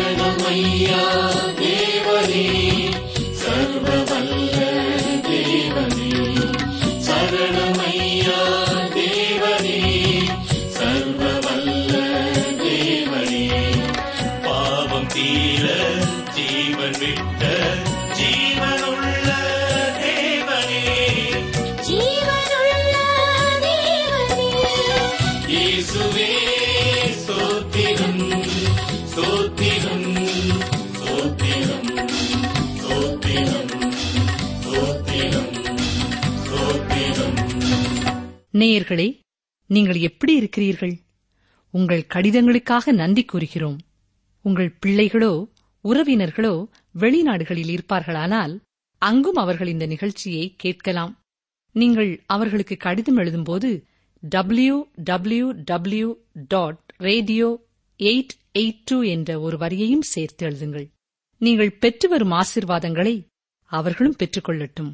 சரணமையா தேவனே நேயர்களே நீங்கள் எப்படி இருக்கிறீர்கள்? உங்கள் கடிதங்களுக்காக நன்றி கூறுகிறோம். உங்கள் பிள்ளைகளோ உறவினர்களோ வெளிநாடுகளில் இருப்பார்களானால் அங்கும் அவர்கள் இந்த நிகழ்ச்சியை கேட்கலாம். நீங்கள் அவர்களுக்கு கடிதம் எழுதும்போது W W W dot radio eight eight two என்ற ஒரு வரியையும் சேர்த்து எழுதுங்கள். நீங்கள் பெற்று வரும் ஆசிர்வாதங்களை அவர்களும் பெற்றுக்கொள்ளட்டும்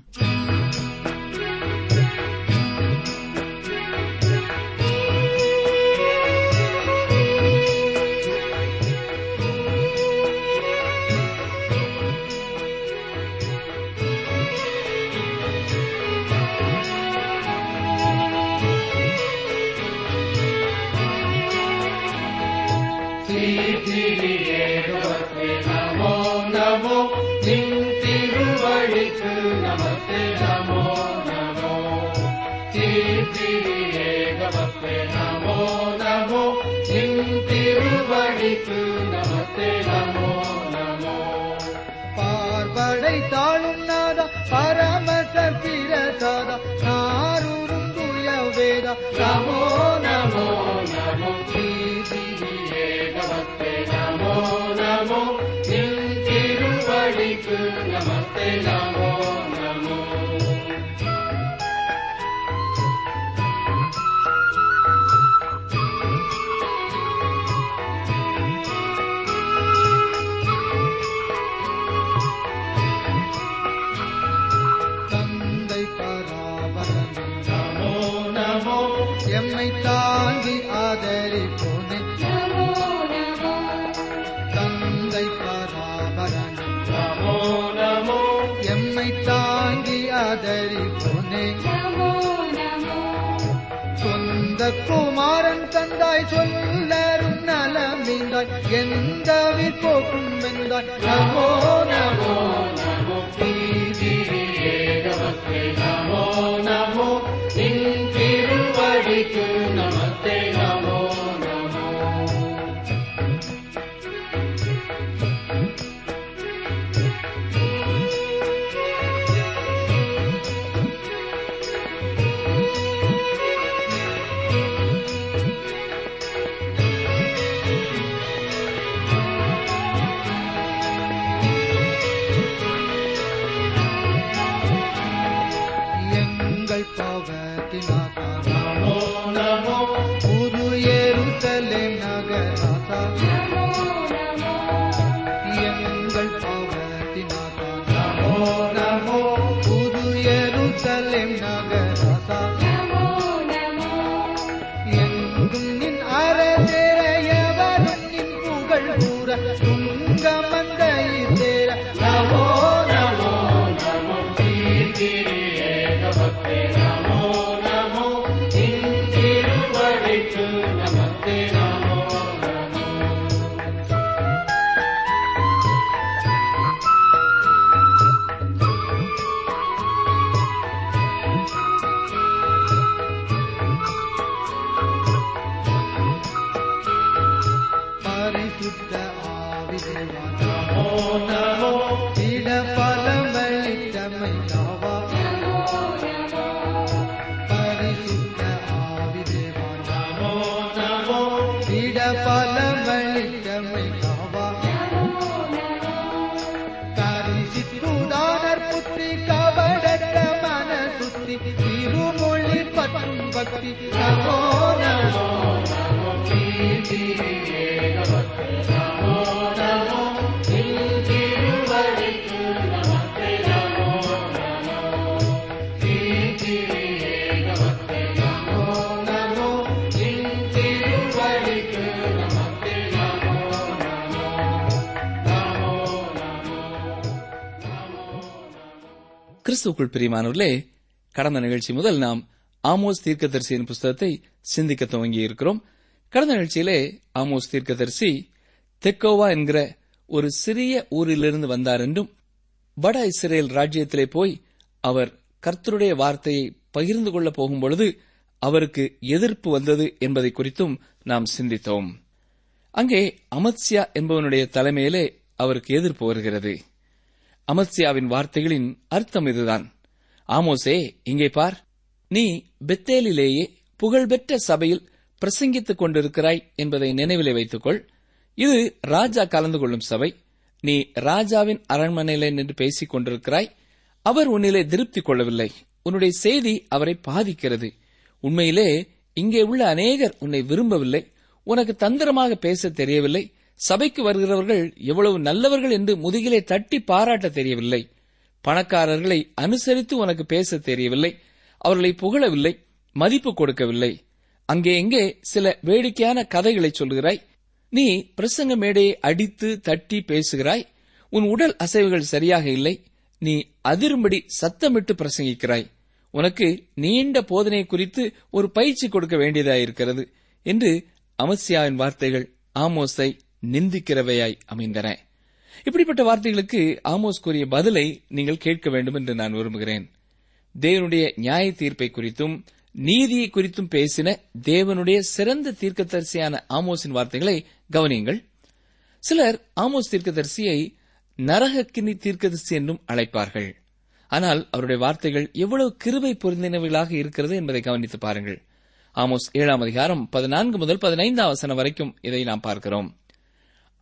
नमो नमो जाो नमस्ते नमो नमो च नमस्ते नमो நலமீந்தாய் எந்த போக்கும் வெந்தாய் நமோ நமோ நமோ. ಗಂಗಮಂದೈ கிறிஸ்துக்குள் பிரியமானவர்களே கடந்த நிகழ்ச்சி முதல் நாம் ஆமோஸ் தீர்க்கதரிசியின் புத்தகத்தை சிந்திக்க துவங்கி இருக்கிறோம் கடந்த நிகழ்ச்சியிலே ஆமோஸ் தீர்க்கதரிசி தெக்கோவா என்கிற ஒரு சிறிய ஊரிலிருந்து வந்தார் என்றும் வட இஸ்ரேல் ராஜ்யத்திலே போய் அவர் கர்த்தருடைய வார்த்தையை பகிர்ந்து கொள்ளப் போகும்பொழுது அவருக்கு எதிர்ப்பு வந்தது என்பதை குறித்தும் நாம் சிந்தித்தோம். அங்கே அமத்சியா என்பவனுடைய தலைமையிலே அவருக்கு எதிர்ப்பு வருகிறது. அமத்சியாவின் வார்த்தைகளின் அர்த்தம் இதுதான். ஆமோசே இங்கே பார் நீ பெத்தேலிலேயே புகழ்பெற்ற சபையில் பிரசங்கித்துக் கொண்டிருக்கிறாய் என்பதை நினைவிலே வைத்துக்கொள். இது ராஜா கலந்து கொள்ளும் சபை. நீ ராஜாவின் அரண்மனையிலே நின்று பேசிக் கொண்டிருக்கிறாய். அவர் உன்னிலே திருப்தி கொள்ளவில்லை. உன்னுடைய செய்தி அவரை பாதிக்கிறது. உண்மையிலே இங்கே உள்ள அநேகர் உன்னை விரும்பவில்லை. உனக்கு தந்திரமாக பேச தெரியவில்லை. சபைக்கு வருகிறவர்கள் எவ்வளவு நல்லவர்கள் என்று முதுகிலே தட்டி பாராட்ட தெரியவில்லை. பணக்காரர்களை அனுசரித்து உனக்கு பேச தெரியவில்லை. அவர்களை புகழவில்லை. மதிப்பு கொடுக்கவில்லை. அங்கே எங்கே சில வேடிக்கையான கதைகளை சொல்கிறாய்? நீ பிரசங்க மேடையை அடித்து தட்டி பேசுகிறாய். உன் உடல் அசைவுகள் சரியாக இல்லை. நீ அதிரும்படி சத்தமிட்டு பிரசங்கிக்கிறாய். உனக்கு நீண்ட போதனை குறித்து ஒரு பயிற்சி கொடுக்க வேண்டியதாயிருக்கிறது என்று அமத்சியாவின் வார்த்தைகள் ஆமோஸை நிந்திக்கிறவையாய் அமைந்தன. இப்படிப்பட்ட வார்த்தைகளுக்கு ஆமோஸ் கூறிய பதிலை நீங்கள் கேட்க வேண்டும் என்று நான் விரும்புகிறேன். தேவனுடைய நியாய தீர்ப்பை குறித்தும் நீதியை குறித்தும் பேசின தேவனுடைய சிறந்த தீர்க்கதரிசியான ஆமோஸின் வார்த்தைகளை கவனியுங்கள். சிலர் ஆமோஸ் தீர்க்கதரிசியை நரகக்கினி தீர்க்கதரிசி என்றும் அழைப்பார்கள். ஆனால் அவருடைய வார்த்தைகள் எவ்வளவு கிருபை பொருந்தினவைகளாக இருக்கிறது என்பதை கவனித்து பாருங்கள். ஆமோஸ் ஏழாம் அதிகாரம் பதினான்கு முதல் பதினைந்தாம் வசனம் வரைக்கும் இதை நாம் பார்க்கிறோம்.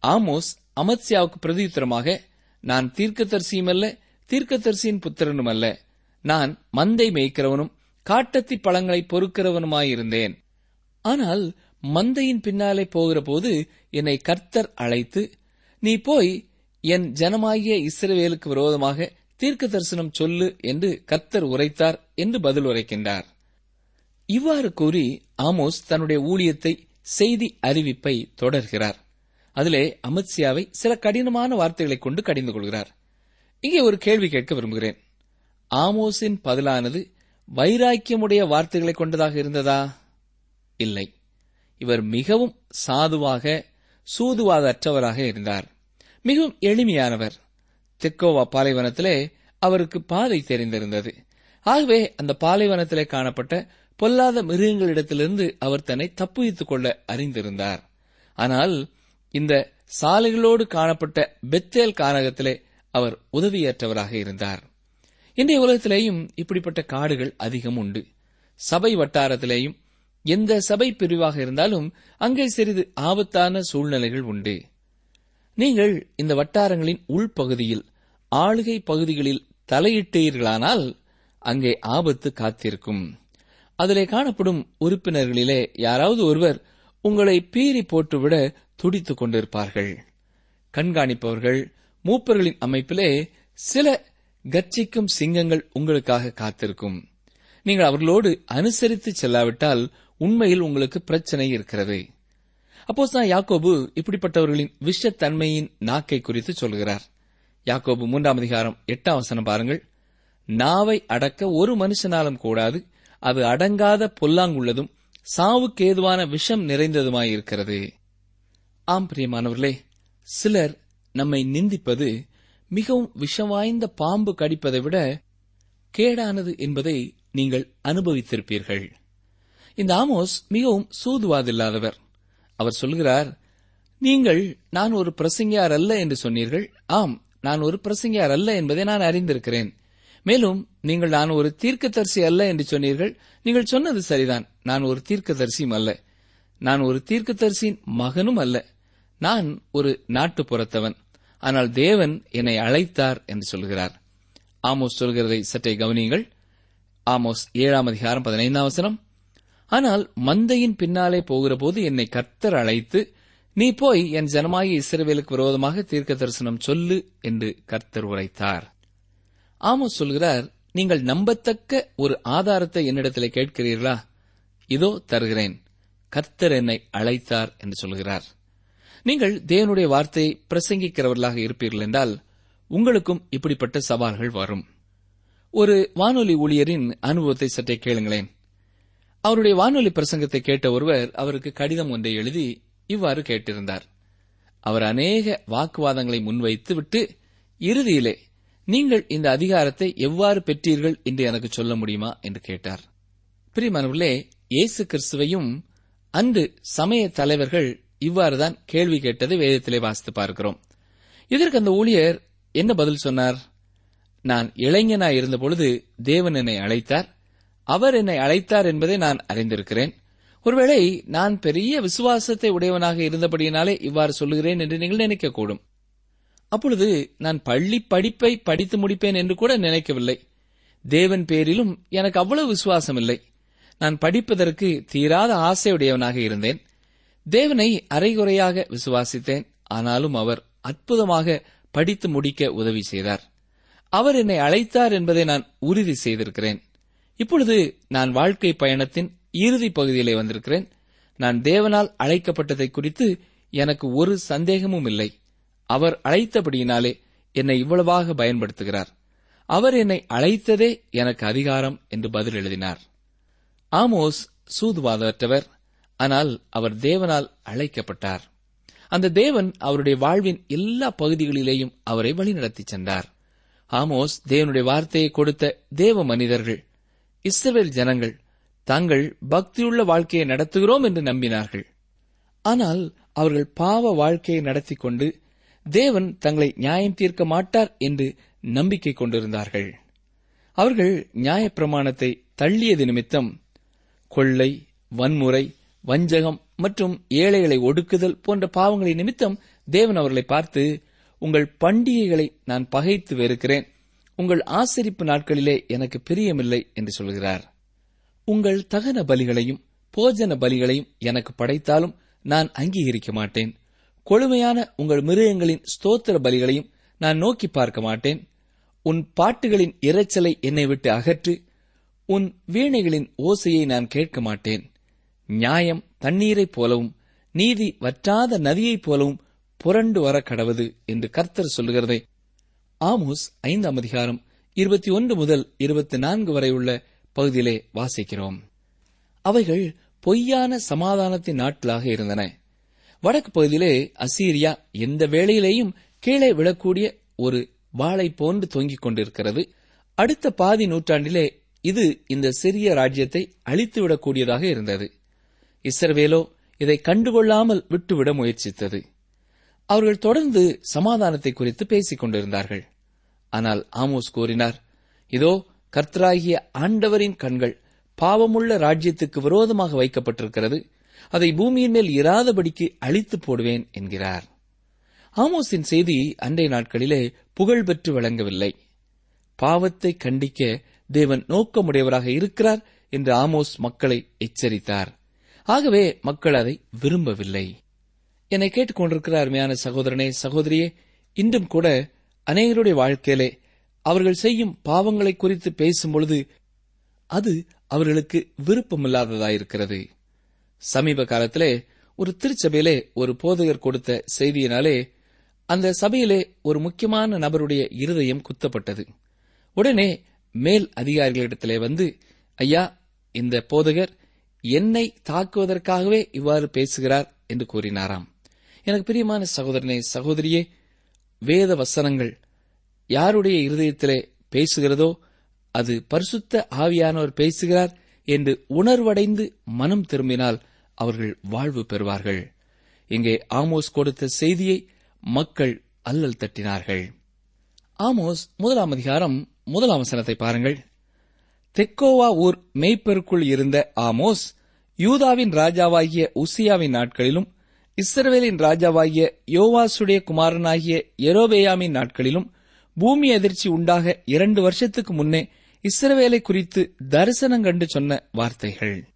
ஆமோஸ் அமத்சியாவுக்கு பிரதியுத்தரமாக நான் தீர்க்கதரிசியும் அல்ல தீர்க்கதரிசியின் புத்திரனும் அல்ல நான் மந்தை மேய்க்கிறவனும் காட்டத்தி பழங்களை பொறுக்கிறவனுமாயிருந்தேன். ஆனால் மந்தையின் பின்னாலே போகிற போது என்னை கர்த்தர் அழைத்து நீ போய் என் ஜனமாகிய இஸ்ரவேலுக்கு விரோதமாக தீர்க்க தரிசனம் சொல்லு என்று கர்த்தர் உரைத்தார் என்று பதில் உரைக்கின்றார். இவ்வாறு கூறி ஆமோஸ் தன்னுடைய ஊழியத்தை செய்தி அறிவிப்பை தொடர்கிறார். அதிலே அமித்ஷியாவை சில கடினமான வார்த்தைகளை கொண்டு கடிந்து கொள்கிறார். இங்கே ஒரு கேள்வி கேட்க விரும்புகிறேன். ஆமோஸின் பதிலானது வைராக்கியமுடைய வார்த்தைகளை கொண்டதாக இருந்ததா? இல்லை. இவர் மிகவும் சாதுவாக சூதுவாதற்றவராக இருந்தார். மிகவும் எளிமையானவர். தெக்கோவா பாலைவனத்திலே அவருக்கு பாதை தெரிந்திருந்தது. ஆகவே அந்த பாலைவனத்திலே காணப்பட்ட பொல்லாத மிருகங்களிடத்திலிருந்து அவர் தன்னை தப்புவித்துக் கொள்ள அறிந்திருந்தார். ஆனால் இந்த சாலைகளோடு காணப்பட்ட பெத்தேல் கானகத்திலே அவர் உதவியற்றவராக இருந்தார். இன்றைய உலகத்திலேயும் இப்படிப்பட்ட காடுகள் அதிகம் உண்டு. சபை வட்டாரத்திலேயும் எந்த சபை பிரிவாக இருந்தாலும் அங்கே சிறிது ஆபத்தான சூழ்நிலைகள் உண்டு. நீங்கள் இந்த வட்டாரங்களின் உள்பகுதியில் ஆளுகை பகுதிகளில் தலையிட்டீர்களானால் அங்கே ஆபத்து காத்திருக்கும். அதிலே காணப்படும் உறுப்பினர்களிலே யாராவது ஒருவர் உங்களை பீறி போட்டுவிட துடித்துக் கொண்டிருப்பார்கள். கண்காணிப்பவர்கள் மூப்பர்களின் அமைப்பிலே சில கர்ச்சிக்கும் சிங்கங்கள் உங்களுக்காக காத்திருக்கும். நீங்கள் அவர்களோடு அனுசரித்து செல்லாவிட்டால் உண்மையில் உங்களுக்கு பிரச்சனை இருக்கிறது. அப்போ நான் யாக்கோபு இப்படிப்பட்டவர்களின் விஷத்தன்மையின் நாக்கை குறித்து சொல்கிறார். யாக்கோபு மூன்றாம் அதிகாரம் எட்டாம் வசனம் பாருங்கள். நாவை அடக்க ஒரு மனுஷனாலும் கூடாது. அது அடங்காத பொல்லாங்குள்ளதும் சாவுக்கு ஏதுவான விஷம் நிறைந்ததுமாயிருக்கிறது. ஆம் பிரியமானவர்களே சிலர் நம்மை நிந்திப்பது மிகவும் விஷம் வாய்ந்த பாம்பு கடிப்பதை விட கேடானது என்பதை நீங்கள் அனுபவித்திருப்பீர்கள். இந்த ஆமோஸ் மிகவும் சூதுவாதில்லாதவர். அவர் சொல்கிறார் நீங்கள் நான் ஒரு பிரசங்கியார் அல்ல என்று சொன்னீர்கள். ஆம் நான் ஒரு பிரசங்கியார் அல்ல என்பதை நான் அறிந்திருக்கிறேன். மேலும் நீங்கள் நான் ஒரு தீர்க்கதரிசி அல்ல என்று சொன்னீர்கள். நீங்கள் சொன்னது சரிதான். நான் ஒரு தீர்க்கதரிசியும் அல்ல. நான் ஒரு தீர்க்கதரிசியின் மகனும் அல்ல. நான் ஒரு நாட்டுப்புறத்தவன். ஆனால் தேவன் என்னை அழைத்தார் என்று சொல்கிறார். ஆமோஸ் சொல்கிறதை சற்றே கவனியுங்கள். ஆமோஸ் ஏழாம் அதிகாரம் பதினைந்தாம் வசனம். ஆனால் மந்தையின் பின்னாலே போகிறபோது என்னை கர்த்தர் அழைத்து நீ போய் என் ஜனமாகிய இஸ்ரவேலுக்கு விரோதமாக தீர்க்க தரிசனம் சொல்லு என்று கர்த்தர் உரைத்தார். ஆமோஸ் சொல்கிறார் நீங்கள் நம்பத்தக்க ஒரு ஆதாரத்தை என்னிடத்திலே கேட்கிறீர்களா? இதோ தருகிறேன். கர்த்தர் என்னை அழைத்தார் என்று சொல்கிறார். நீங்கள் தேவனுடைய வார்த்தையை பிரசங்கிக்கிறவர்களாக இருப்பீர்கள் என்றால் உங்களுக்கும் இப்படிப்பட்ட சவால்கள் வரும். ஒரு வானொலி ஊழியரின் அனுபவத்தை சற்றே கேளுங்களேன். அவருடைய வானொலி பிரசங்கத்தை கேட்ட ஒருவர் அவருக்கு கடிதம் ஒன்றை எழுதி இவ்வாறு கேட்டிருந்தார். அவர் அநேக வாக்குவாதங்களை முன்வைத்துவிட்டு இறுதியிலே நீங்கள் இந்த அதிகாரத்தை எவ்வாறு பெற்றீர்கள் என்று எனக்கு சொல்ல முடியுமா? என்று கேட்டார். பிரியமானவர்களே இயேசு கிறிஸ்துவையும் அன்று சமய தலைவர்கள் இவ்வாறுதான் கேள்வி கேட்டது வேதத்திலே வாசித்து பார்க்கிறோம். இதற்கு அந்த ஊழியர் என்ன பதில் சொன்னார்? நான் இளைஞனாய் இருந்தபொழுது தேவன் என்னை அழைத்தார். அவர் என்னை அழைத்தார் என்பதை நான் அறிந்திருக்கிறேன். ஒருவேளை நான் பெரிய விசுவாசத்தை உடையவனாக இருந்தபடியினாலே இவ்வாறு சொல்லுகிறேன் என்று நீங்கள் நினைக்கக்கூடும். அப்பொழுது நான் பள்ளி படிப்பை படித்து முடிப்பேன் என்று கூட நினைக்கவில்லை. தேவன் பேரிலும் எனக்கு அவ்வளவு விசுவாசம் இல்லை நான் படிப்பதற்கு தீராத ஆசையுடையவனாக இருந்தேன். தேவனை அரைகுறையாக விசுவாசித்தேன். ஆனாலும் அவர் அற்புதமாக படித்து முடிக்க உதவி செய்தார். அவர் என்னை அழைத்தார் என்பதை நான் உறுதி செய்திருக்கிறேன். இப்பொழுது நான் வாழ்க்கை பயணத்தின் இறுதி பகுதியிலே வந்திருக்கிறேன். நான் தேவனால் அழைக்கப்பட்டதை குறித்து எனக்கு ஒரு சந்தேகமும் இல்லை. அவர் அழைத்தபடியினாலே என்னை இவ்வளவாக பயன்படுத்துகிறார். அவர் என்னை அழைத்ததே எனக்கு அதிகாரம் என்று பதில் எழுதினார். ஆமோஸ் சூதுவாதற்றவர். ஆனால் அவர் தேவனால் அழைக்கப்பட்டார். அந்த தேவன் அவருடைய வாழ்வின் எல்லா பகுதிகளிலேயும் அவரை வழிநடத்திச் சென்றார். ஆமோஸ் தேவனுடைய வார்த்தையை கொடுத்த தேவ மனிதர்கள் இஸ்ரவேல் ஜனங்கள் தாங்கள் பக்தியுள்ள வாழ்க்கையை நடத்துகிறோம் என்று நம்பினார்கள். ஆனால் அவர்கள் பாவ வாழ்க்கையை நடத்தி கொண்டு தேவன் தங்களை நியாயம் தீர்க்க மாட்டார் என்று நம்பிக்கை கொண்டிருந்தார்கள். அவர்கள் நியாயப்பிரமாணத்தை தள்ளியது நிமித்தம் கொள்ளை வன்முறை வஞ்சகம் மற்றும் ஏழைகளை ஒடுக்குதல் போன்ற பாவங்களை நிமித்தம் தேவன் அவர்களை பார்த்து உங்கள் பண்டிகைகளை நான் பகைத்து வெறுக்கிறேன். உங்கள் ஆசரிப்பு நாட்களிலே எனக்கு பிரியமில்லை என்று சொல்கிறார். உங்கள் தகன பலிகளையும் போஜன பலிகளையும் எனக்கு படைத்தாலும் நான் அங்கீகரிக்க மாட்டேன். கொழுமையான உங்கள் மிருகங்களின் ஸ்தோத்திர பலிகளையும் நான் நோக்கி பார்க்க மாட்டேன். உன் பாட்டுகளின் இரைச்சலை என்னை விட்டு அகற்று. உன் வீணைகளின் ஓசையை நான் கேட்க மாட்டேன். நியாயம் தண்ணீரைப் போலவும் நீதி வற்றாத நதியைப் போலவும் புரண்டு வர கடவது என்று கர்த்தர் சொல்கிறதே ஆமோஸ் ஐந்தாம் அதிகாரம் இருபத்தி ஒன்று முதல் இருபத்தி நான்கு வரை உள்ள பகுதியிலே வாசிக்கிறோம். அவைகள் பொய்யான சமாதானத்தின் நாட்களாக இருந்தன. வடக்கு பகுதியிலே அசீரியா எந்த வேளையிலேயும் கீழே விழக்கூடிய ஒரு வாளை போன்று தொங்கிக் கொண்டிருக்கிறது. அடுத்த பாதி நூற்றாண்டிலே இது இந்த சிறிய ராஜ்யத்தை அழித்துவிடக்கூடியதாக இருந்தது. இஸ்ரவேலோ இதை கண்டுகொள்ளாமல் விட்டுவிட முயற்சித்தது. அவர்கள் தொடர்ந்து சமாதானத்தை குறித்து பேசிக் கொண்டிருந்தார்கள். ஆனால் ஆமோஸ் கூறினார் இதோ கர்த்தராகிய ஆண்டவரின் கண்கள் பாவமுள்ள ராஜ்யத்துக்கு விரோதமாக வைக்கப்பட்டிருக்கிறது. அதை பூமியின் மேல் இராதபடிக்கு அழித்து போடுவேன் என்கிறார். ஆமோஸின் செய்தி அன்றைய நாட்களிலே புகழ் பெற்று வழங்கவில்லை பாவத்தை கண்டிக்க தேவன் நோக்கமுடையவராக இருக்கிறார் என்று ஆமோஸ் மக்களை எச்சரித்தார். ஆகவே மக்கள் அதை விரும்பவில்லை. என்னை கேட்டுக்கொண்டிருக்கிற அருமையான சகோதரனே சகோதரியே இன்றும் கூட அநேகருடைய வாழ்க்கையிலே அவர்கள் செய்யும் பாவங்களை குறித்து பேசும்பொழுது அது அவர்களுக்கு விருப்பமில்லாததாயிருக்கிறது. சமீப காலத்திலே ஒரு திருச்சபையிலே ஒரு போதகர் கொடுத்த செய்தியினாலே அந்த சபையிலே ஒரு முக்கியமான நபருடைய இருதயம் குத்தப்பட்டது. உடனே மேல் அதிகாரிகளிடத்திலே வந்து ஐயா இந்த போதகர் என்னை தாக்குவதற்காகவே இவ்வாறு பேசுகிறார் என்று கூறினாராம். எனக்கு பிரியமான சகோதரனே சகோதரியே வேத வசனங்கள் யாருடைய இருதயத்திலே பேசுகிறதோ அது பரிசுத்த ஆவியானவர் பேசுகிறார் என்று உணர்வடைந்து மனம் திரும்பினால் அவர்கள் வாழ்வு பெறுவார்கள். இங்கே ஆமோஸ் கொடுத்த செய்தியை மக்கள் அல்லல் தட்டினார்கள். ஆமோஸ் முதலாம் அதிகாரம் முதலாம் வசனத்தை பாருங்கள். தெக்கோவா ஊர் மெய்ப்பெருக்குள் இருந்த ஆமோஸ் யூதாவின் ராஜாவாகிய உசியாவின் நாட்களிலும் இஸ்ரவேலின் ராஜாவாகிய யோவாசுடைய குமாரனாகிய எரோபேயாமின் நாட்களிலும் பூமி அதிர்ச்சி உண்டாக இரண்டு வருஷத்துக்கு முன்னே இஸ்ரவேலை குறித்து தரிசனம் கண்டு சொன்ன வார்த்தைகள்.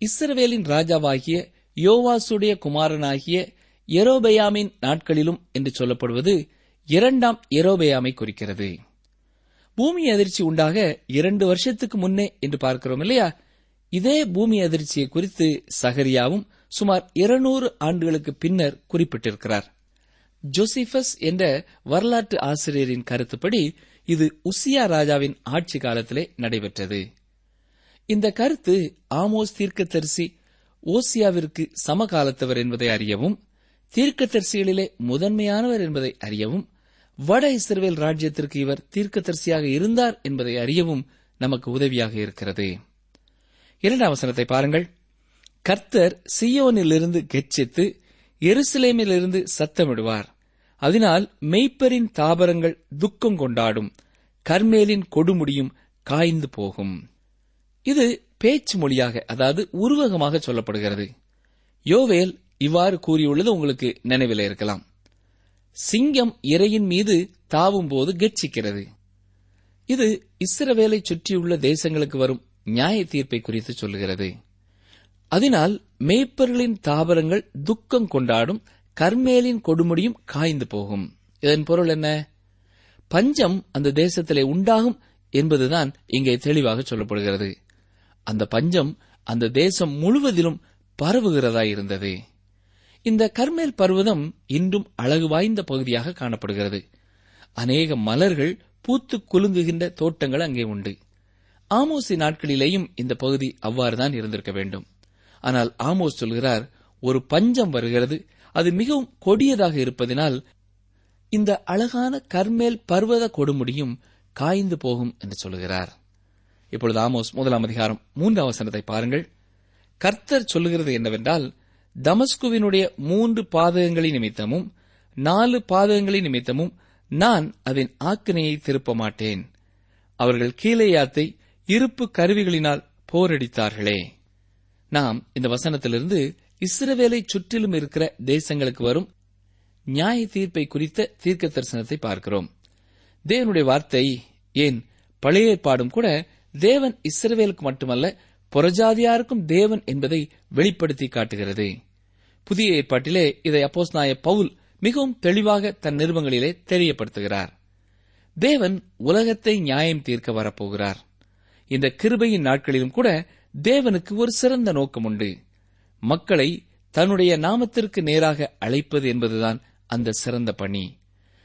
இஸ்ரவேலின் ராஜாவாகிய யோவாசுடைய குமாரனாகிய எரோபெயாமின் நாட்களிலும் என்று சொல்லப்படுவது இரண்டாம் எரோபெயாமை குறிக்கிறது. பூமி அதிர்ச்சி உண்டாக இரண்டு வருஷத்துக்கு முன்னே என்று பார்க்கிறோம் இல்லையா? இதே பூமி அதிர்ச்சியை குறித்து சகரியாவும் சுமார் இருநூறு ஆண்டுகளுக்கு பின்னர் குறிப்பிட்டிருக்கிறார். ஜோசிபஸ் என்ற வரலாற்று ஆசிரியரின் கருத்துப்படி இது உசியா ராஜாவின் ஆட்சி காலத்திலே நடைபெற்றது. இந்த கருத்து ஆமோஸ் தீர்க்கதரிசி ஓசியாவிற்கு சமகாலத்தவர் என்பதை அறியவும் தீர்க்கதரிசிகளிலே முதன்மையானவர் என்பதை அறியவும் வட இஸ்ரவேல் ராஜ்யத்திற்கு இவர் தீர்க்கதரிசியாக இருந்தார் என்பதை அறியவும் நமக்கு உதவியாக இருக்கிறது. இரண்டாம் வசனத்தை பாருங்கள். கர்த்தர் சியோனிலிருந்து கெச்சித்து எருசலேமிலிருந்து சத்தமிடுவார். அதனால் மெய்ப்பரின் தாபரங்கள் துக்கம் கொண்டாடும். கர்மேலின் கொடுமுடியும் காய்ந்து போகும். இது பேச்சு மொழியாக அதாவது உருவகமாக சொல்லப்படுகிறது. யோவேல் இவ்வாறு கூறியுள்ளது உங்களுக்கு நினைவில் இருக்கலாம். சிங்கம் இரையின் மீது தாவும்போது கெட்சிக்கிறது இது இஸ்ரவேலை சுற்றியுள்ள தேசங்களுக்கு வரும் நியாய தீர்ப்பை குறித்து சொல்லுகிறது. அதனால் மேய்ப்பர்களின் தாவரங்கள் துக்கம் கொண்டாடும் கர்மேலின் கொடுமுடியும் காய்ந்து போகும். இதன் பொருள் என்ன? பஞ்சம் அந்த தேசத்திலே உண்டாகும் என்பதுதான் இங்கே தெளிவாக சொல்லப்படுகிறது. அந்த பஞ்சம் அந்த தேசம் முழுவதிலும் பரவுகிறதா இருந்தது இந்த கர்மேல் பர்வதம் இன்றும் அழகு வாய்ந்த பகுதியாக காணப்படுகிறது. அநேக மலர்கள் பூத்து குலுங்குகின்ற தோட்டங்கள் அங்கே உண்டு. ஆமோசி நாட்களிலேயும் இந்த பகுதி அவ்வாறுதான் இருந்திருக்க வேண்டும். ஆனால் ஆமோஸ் சொல்கிறார் ஒரு பஞ்சம் வருகிறது. அது மிகவும் கொடியதாக இருப்பதினால் இந்த அழகான கர்மேல் பர்வத கொடுமுடியும் காய்ந்து போகும் என்று சொல்லுகிறார் இப்பொழுது ஆமோஸ் முதலாம் அதிகாரம் மூன்றாம் வசனத்தை பாருங்கள். கர்த்தர் சொல்லுகிறது என்னவென்றால் தமஸ்குவினுடைய மூன்று பாதகங்களின் நிமித்தமும் நாலு பாதகங்களின் நிமித்தமும் நான் அதன் ஆக்கினையை திருப்ப மாட்டேன் அவர்கள் கீழேயாத்தை இருப்பு கருவிகளினால் போரடித்தார்களே. நாம் இந்த வசனத்திலிருந்து இஸ்ரவேலை சுற்றிலும் இருக்கிற தேசங்களுக்கு வரும் நியாய தீர்ப்பை குறித்த தீர்க்க தரிசனத்தை பார்க்கிறோம். தேவனுடைய வார்த்தை ஏன் பழைய ஏற்பாடும் கூட தேவன் இஸ்ரவேலுக்கு மட்டுமல்ல புறஜாதியாருக்கும் தேவன் என்பதை வெளிப்படுத்தி காட்டுகிறது. புதிய ஏற்பாட்டிலே இதை அப்போஸ் நாய பவுல் மிகவும் தெளிவாக தன் நிருபங்களிலே தெரியப்படுத்துகிறார். தேவன் உலகத்தை நியாயம் தீர்க்க வரப்போகிறார். இந்த கிருபையின் நாட்களிலும் கூட தேவனுக்கு ஒரு சிறந்த நோக்கம் உண்டு. மக்களை தன்னுடைய நாமத்திற்கு நேராக அழைப்பது என்பதுதான் அந்த சிறந்த பணி.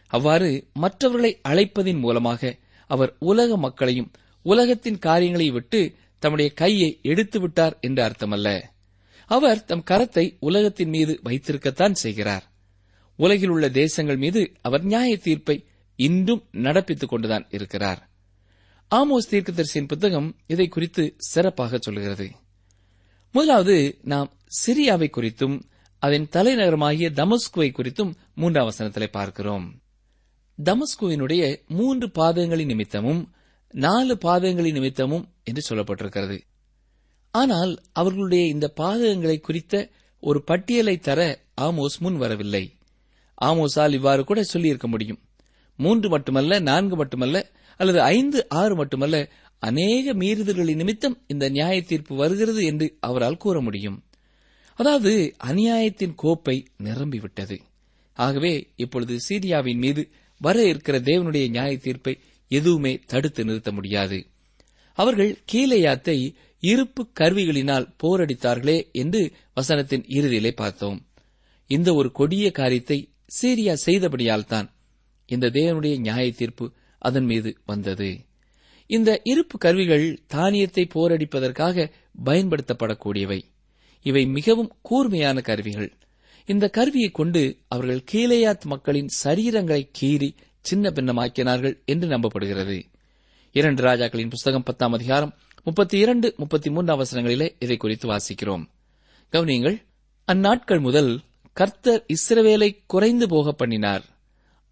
அவ்வாறு மற்றவர்களை அழைப்பதின் மூலமாக அவர் உலக மக்களையும் உலகத்தின் காரியங்களை விட்டு தம்முடைய கையை எடுத்து விட்டார் என்று அர்த்தமல்ல. அவர் தம் கரத்தை உலகத்தின் மீது வைத்திருக்கத்தான் செய்கிறார். உலகில் உள்ள தேசங்கள் மீது அவர் நியாய தீர்ப்பை இன்றும் நடப்பித்துக் கொண்டுதான் இருக்கிறார். ஆமோஸ் தீர்க்கதரிசியின் புத்தகம் இதை குறித்து சிறப்பாக சொல்கிறது. முதலாவது நாம் சிரியாவை குறித்தும் அதன் தலைநகரமாகிய தமஸ்குவை குறித்தும் மூன்றாம் வசனத்திலே பார்க்கிறோம். தமஸ்குவினுடைய மூன்று பாதங்களின் நிமித்தமும் நாலு பாதகங்களின் நிமித்தமும் என்று சொல்லப்பட்டிருக்கிறது. ஆனால் அவர்களுடைய இந்த பாதகங்களை குறித்த ஒரு பட்டியலை தர ஆமோஸ் முன் வரவில்லை. ஆமோஸால் இவ்வாறு கூட சொல்லியிருக்க முடியும். மூன்று மட்டுமல்ல நான்கு மட்டுமல்ல அல்லது ஐந்து ஆறு மட்டுமல்ல அநேக மீறுதல்களின் நிமித்தம் இந்த நியாய தீர்ப்பு வருகிறது என்று அவரால் கூற முடியும். அதாவது அநியாயத்தின் கோப்பை நிரம்பிவிட்டது. ஆகவே இப்பொழுது சீரியாவின் மீது வர இருக்கிற தேவனுடைய நியாய தீர்ப்பை எதுவுமே தடுத்து நிறுத்த முடியாது. அவர்கள் கீழையாத்தை இருப்பு கருவிகளினால் போரடித்தார்களே என்று வசனத்தின் இறுதியிலே பார்த்தோம். இந்த ஒரு கொடிய காரியத்தை சீரியா செய்தபடியால் தான் இந்த தேவனுடைய நியாய தீர்ப்பு அதன் மீது வந்தது. இந்த இருப்பு கருவிகள் தானியத்தை போரடிப்பதற்காக பயன்படுத்தப்படக்கூடியவை. இவை மிகவும் கூர்மையான கருவிகள். இந்த கருவியை கொண்டு அவர்கள் கீழையாத் மக்களின் சரீரங்களை கீறி சின்ன பின்னமாக்கினார்கள் என்று நம்பப்படுகிறது. இரண்டு ராஜாக்களின் புஸ்தகம் பத்தாம் அதிகாரம் முப்பத்தி இரண்டு முப்பத்தி மூன்று அவசரங்களிலே இதை குறித்து வாசிக்கிறோம். கவனியங்கள் அந்நாட்கள் முதல் கர்த்தர் இஸ்ரவேலை குறைந்து போக பண்ணினார்.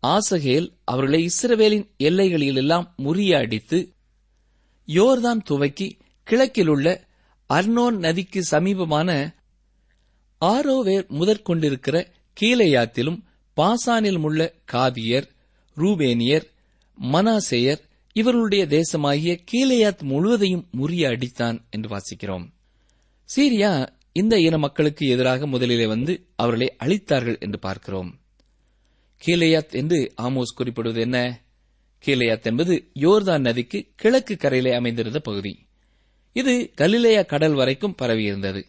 ஆசகேல் அவர்களை இஸ்ரவேலின் எல்லைகளிலெல்லாம் முறியடித்து யோர்தான் துவக்கி கிழக்கிலுள்ள அர்னோன் நதிக்கு சமீபமான ஆரோவேர் முதற்கொண்டிருக்கிற கீழையாத்திலும் பாசானிலும் உள்ள காவியர் ரூபேனியர் மனாசேயர் இவர்களுடைய தேசமாகிய கீலேயாத் முழுவதையும் முறிய அடித்தான் என்று வாசிக்கிறோம். சீரியா இந்த இன மக்களுக்கு எதிராக முதலிலே வந்து அவர்களை அழித்தார்கள் என்று பார்க்கிறோம். கீலையாத் என்று ஆமோஸ் குறிப்பிடுவது என்ன? கீலேயாத் என்பது யோர்தான் நதிக்கு கிழக்கு கரையிலே அமைந்திருந்த பகுதி. இது கலிலேயா கடல் வரைக்கும் பரவியிருந்தது.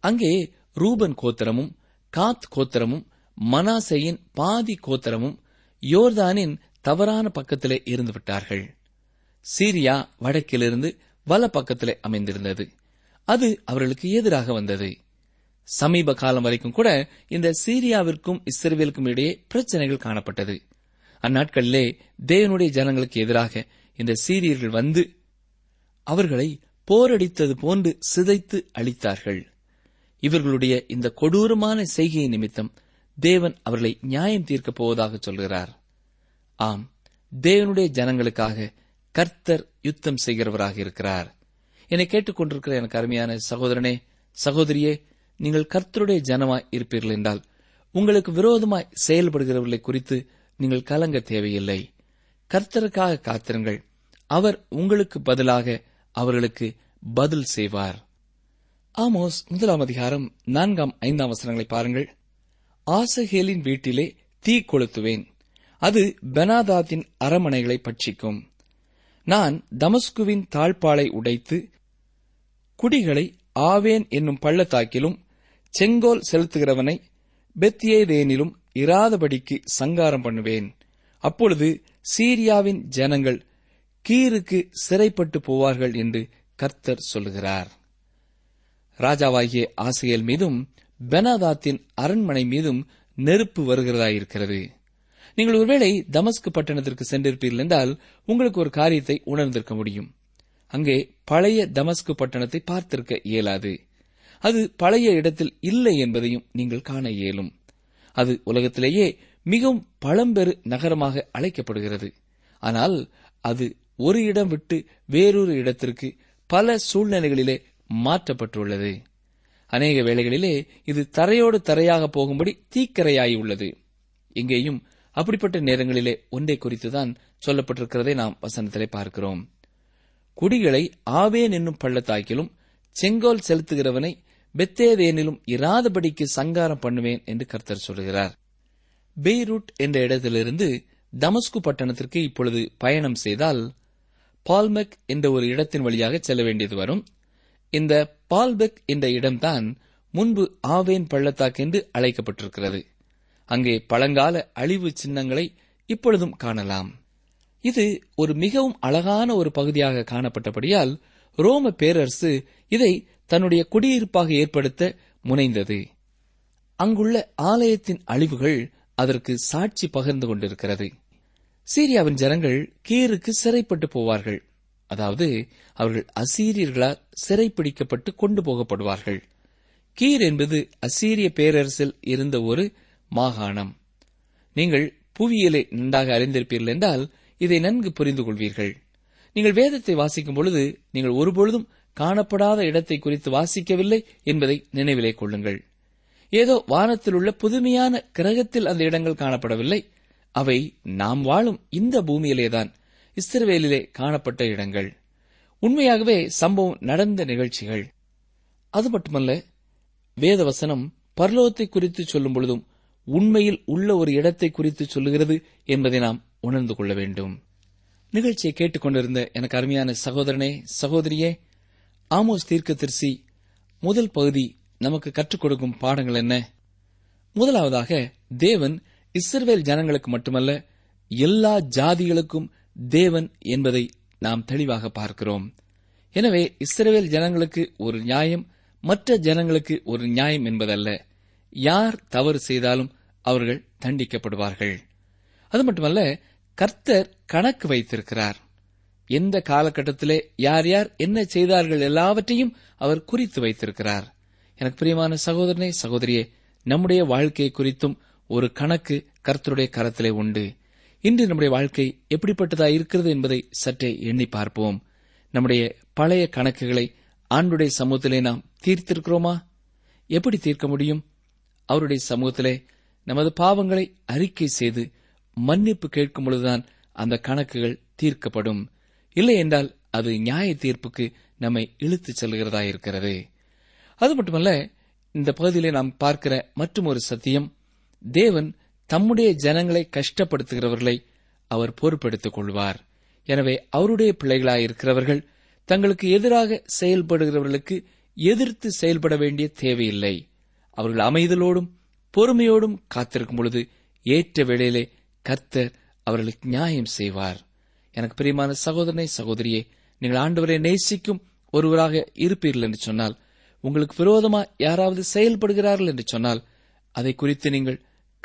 அங்கே ரூபன் கோத்திரமும் காத் கோத்திரமும் மனாசையின் பாதி கோத்திரமும் யோர்தானின் தவறான பக்கத்திலே இருந்து விட்டார்கள். சீரியா வடக்கிலிருந்து வல பக்கத்திலே அமைந்திருந்தது. அது அவர்களுக்கு எதிராக வந்தது. சமீப காலம் வரைக்கும் கூட இந்த சீரியாவிற்கும் இஸ்ரேலுக்கும் இடையே பிரச்சனைகள் காணப்பட்டது. அந்நாட்களிலே தேவனுடைய ஜனங்களுக்கு எதிராக இந்த சீரியர்கள் வந்து அவர்களை போரடித்தது போன்று சிதைத்து அழித்தார்கள். இவர்களுடைய இந்த கொடூரமான செய்கையை நிமித்தம் தேவன் அவர்களை நியாயம் தீர்க்கப் போவதாக சொல்கிறார். ஆம் தேவனுடைய ஜனங்களுக்காக கர்த்தர் யுத்தம் செய்கிறவராக இருக்கிறார். என்னை கேட்டுக்கொண்டிருக்கிற எனக்கு அருமையான சகோதரனே சகோதரியே நீங்கள் கர்த்தருடைய ஜனமாய் இருப்பீர்கள் என்றால் உங்களுக்கு விரோதமாய் செயல்படுகிறவர்களை குறித்து நீங்கள் கலங்க தேவையில்லை. கர்த்தருக்காக காத்திருங்கள். அவர் உங்களுக்கு பதிலாக அவர்களுக்கு பதில் செய்வார். ஆமோஸ் முதலாம் அதிகாரம் நான்காம் ஐந்தாம் வசனங்களை பாருங்கள். ஆசகேலின் வீட்டிலே தீ கொளுத்துவேன். அது பெனாதாத்தின் அரமனைகளை பட்சிக்கும். நான் தமஸ்குவின் தாழ்பாலை உடைத்து குடிகளை ஆவேன் என்னும் பள்ளத்தாக்கிலும் செங்கோல் செலுத்துகிறவனை பெத்தியேதேனிலும் இராதபடிக்கு சங்காரம் பண்ணுவேன். அப்பொழுது சீரியாவின் ஜனங்கள் கீருக்கு சிறைப்பட்டு போவார்கள் என்று கர்த்தர் சொல்லுகிறார். ராஜாவாகிய ஆசையல் மீதும் பெனாதாத்தின் அரண்மனை மீதும் நெருப்பு வருகிறதாயிருக்கிறது. நீங்கள் ஒருவேளை தமஸ்கு பட்டணத்திற்கு சென்றிருப்பீர்கள் என்றால் உங்களுக்கு ஒரு காரியத்தை உணர்ந்திருக்க முடியும். அங்கே பழைய தமஸ்கு பட்டணத்தை பார்த்திருக்க இயலாது. அது பழைய இடத்தில் இல்லை என்பதையும் நீங்கள் காண இயலும். அது உலகத்திலேயே மிகவும் பழம்பெரு நகரமாக அழைக்கப்படுகிறது. ஆனால் அது ஒரு இடம் விட்டு வேறொரு இடத்திற்கு பல சூழ்நிலைகளிலே மாற்றப்பட்டுள்ளது. அநேக வேளைகளிலே இது தரையோடு தரையாக போகும்படி தீக்கரையாகி உள்ளது. இங்கேயும் அப்படிப்பட்ட நேரங்களிலே ஒன்றை குறித்துதான் சொல்லப்பட்டிருக்கிறதை நாம் வசனத்திலே பார்க்கிறோம். குடிகளை ஆவேன் என்னும் பள்ளத்தாக்கிலும் செங்கோல் செலுத்துகிறவனை பெத்தேவேனிலும் இராதபடிக்கு சங்காரம் பண்ணுவேன் என்று கர்த்தர் சொல்கிறார். பெய்ரூட் என்ற இடத்திலிருந்து தமஸ்கு பட்டணத்திற்கு இப்பொழுது பயணம் செய்தால் பால்மெக் என்ற ஒரு இடத்தின் வழியாக செல்ல வேண்டியது வரும். இந்த பால்பெக் என்ற இடம்தான் முன்பு ஆவேன் பள்ளத்தாக்கு என்று அழைக்கப்பட்டிருக்கிறது. அங்கே பழங்கால அழிவு சின்னங்களை இப்பொழுதும் காணலாம். இது ஒரு மிகவும் அழகான ஒரு பகுதியாக காணப்பட்டபடியால் ரோம பேரரசு இதை தன்னுடைய குடியிருப்பாக ஏற்படுத்த முனைந்தது. அங்குள்ள ஆலயத்தின் அழிவுகள் அதற்கு சாட்சி பகிர்ந்து கொண்டிருக்கிறது. சீரியாவின் ஜனங்கள் கீருக்கு சிறைப்பட்டு போவார்கள். அதாவது அவர்கள் அசீரியர்களால் சிறைப்பிடிக்கப்பட்டு கொண்டு போகப்படுவார்கள் கீர் என்பது அசீரிய பேரரசில் இருந்த ஒரு மாகாணம். நீங்கள் புவியியலை நன்றாக அறிந்திருப்பீர்கள் என்றால் இதை நன்கு புரிந்து கொள்வீர்கள் நீங்கள் வேதத்தை வாசிக்கும் பொழுது நீங்கள் ஒருபொழுதும் காணப்படாத இடத்தை குறித்து வாசிக்கவில்லை என்பதை நினைவிலே கொள்ளுங்கள். ஏதோ வானத்தில் உள்ள புதுமையான கிரகத்தில் அந்த இடங்கள் காணப்படவில்லை. அவை நாம் வாழும் இந்த பூமியிலேதான் இஸ்ரவேலிலே காணப்பட்ட இடங்கள். உண்மையாகவே சம்பவம் நடந்த நிகழ்ச்சிகள். அது மட்டுமல்ல வேதவசனம் பரலோகத்தை குறித்து சொல்லும் பொழுதும் உண்மையில் உள்ள ஒரு இடத்தை குறித்து சொல்லுகிறது என்பதை நாம் உணர்ந்து கொள்ள வேண்டும். நிகழ்ச்சியை கேட்டுக்கொண்டிருந்த எனக்கு அருமையான சகோதரனே சகோதரியே ஆமோஸ் தீர்க்கதரிசி முதல் பகுதி நமக்கு கற்றுக் கொடுக்கும் பாடங்கள் என்ன? முதலாவதாக தேவன் இஸ்ரவேல் ஜனங்களுக்கு மட்டுமல்ல எல்லா ஜாதிகளுக்கும் தேவன் என்பதை நாம் தெளிவாக பார்க்கிறோம். எனவே இஸ்ரேல் ஜனங்களுக்கு ஒரு நியாயம் மற்ற ஜனங்களுக்கு ஒரு நியாயம் என்பதல்ல. யார் தவறு செய்தாலும் அவர்கள் தண்டிக்கப்படுவார்கள். அது மட்டுமல்ல கர்த்தர் கணக்கு வைத்திருக்கிறார். எந்த காலகட்டத்திலே யார் யார் என்ன செய்தார்கள் எல்லாவற்றையும் அவர் குறித்து வைத்திருக்கிறார். எனக்கு பிரியமான சகோதரனே சகோதரியே நம்முடைய வாழ்க்கை குறித்தும் ஒரு கணக்கு கர்த்தருடைய கரத்திலே உண்டு. இன்று நம்முடைய வாழ்க்கை எப்படிப்பட்டதா இருக்கிறது என்பதை சற்றே எண்ணி பார்ப்போம். நம்முடைய பழைய கணக்குகளை ஆண்டுடைய சமூகத்திலே நாம் தீர்த்திருக்கிறோமா? எப்படி தீர்க்க முடியும்? அவருடைய சமூகத்திலே நமது பாவங்களை அறிக்கை செய்து மன்னிப்பு கேட்கும் பொழுதுதான் அந்த கணக்குகள் தீர்க்கப்படும். இல்லை என்றால் அது நியாய தீர்ப்புக்கு நம்மை இழுத்துச் செல்கிறதா இருக்கிறது. அது மட்டுமல்ல இந்த பகுதியிலே நாம் பார்க்கிற மற்றும் ஒரு சத்தியம் தேவன் தம்முடைய ஜனங்களை கஷ்டப்படுத்துகிறவர்களை அவர் பொறுப்பெடுத்துக் கொள்வார். எனவே அவருடைய பிள்ளைகளாயிருக்கிறவர்கள் தங்களுக்கு எதிராக செயல்படுகிறவர்களுக்கு எதிர்த்து செயல்பட வேண்டிய தேவையில்லை. அவர்கள் அமைதலோடும் பொறுமையோடும் காத்திருக்கும் பொழுது ஏற்ற வேளையிலே கர்த்தர் அவர்களுக்கு நியாயம் செய்வார். எனக்கு பிரியமான சகோதரனை சகோதரியே நீங்கள் ஆண்டவரை நேசிக்கும் ஒருவராக இருப்பீர்கள் என்று சொன்னால் உங்களுக்கு விரோதமா யாராவது செயல்படுகிறார்கள் என்று சொன்னால் அதை குறித்து நீங்கள்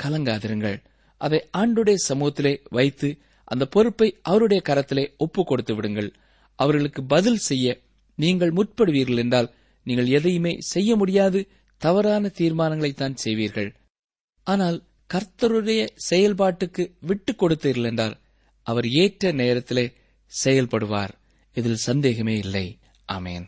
கலங்காதிருங்கள். அதை ஆண்டுடைய சமூகத்திலே வைத்து அந்த பொறுப்பை அவருடைய கரத்திலே ஒப்புக் கொடுத்து விடுங்கள். அவர்களுக்கு பதில் செய்ய நீங்கள் முற்படுவீர்கள் என்றால் நீங்கள் எதையுமே செய்ய முடியாது தவறான தீர்மானங்களைத்தான் செய்வீர்கள். ஆனால் கர்த்தருடைய செயல்பாட்டுக்கு விட்டுக் கொடுத்தீர்கள் என்றால் அவர் ஏற்ற நேரத்திலே செயல்படுவார். இதில் சந்தேகமே இல்லை. ஆமேன்.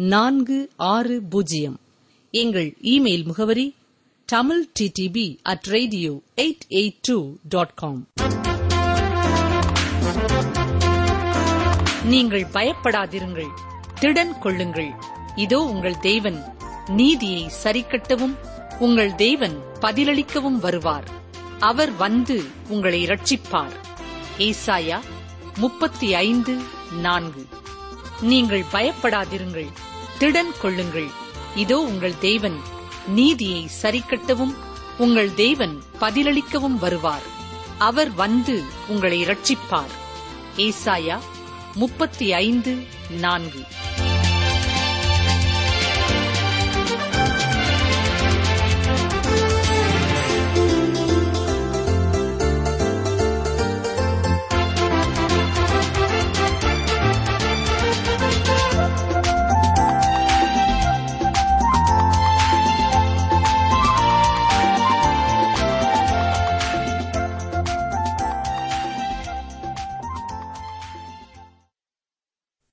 நான்கு ஆறு பூஜ்ஜியம். எங்கள் இமெயில் முகவரி Tamil DTP at radio eight eight two dot com. நீங்கள் பயப்படாதிருங்கள் திடன் கொள்ளுங்கள். இதோ உங்கள் தேவன் நீதியை சரிக்கட்டவும் உங்கள் தேவன் பதிலளிக்கவும் வருவார். அவர் வந்து உங்களை ரட்சிப்பார் ஏசாயா முப்பத்தி ஐந்து நான்கு. நீங்கள் பயப்படாதிருங்கள் திடன் கொள்ளுங்கள். இதோ உங்கள் தேவன் நீதியை சரிக்கட்டவும் உங்கள் தேவன் பதிலளிக்கவும் வருவார். அவர் வந்து உங்களை இரட்சிப்பார். ஏசாயா முப்பத்தி ஐந்து நான்கு.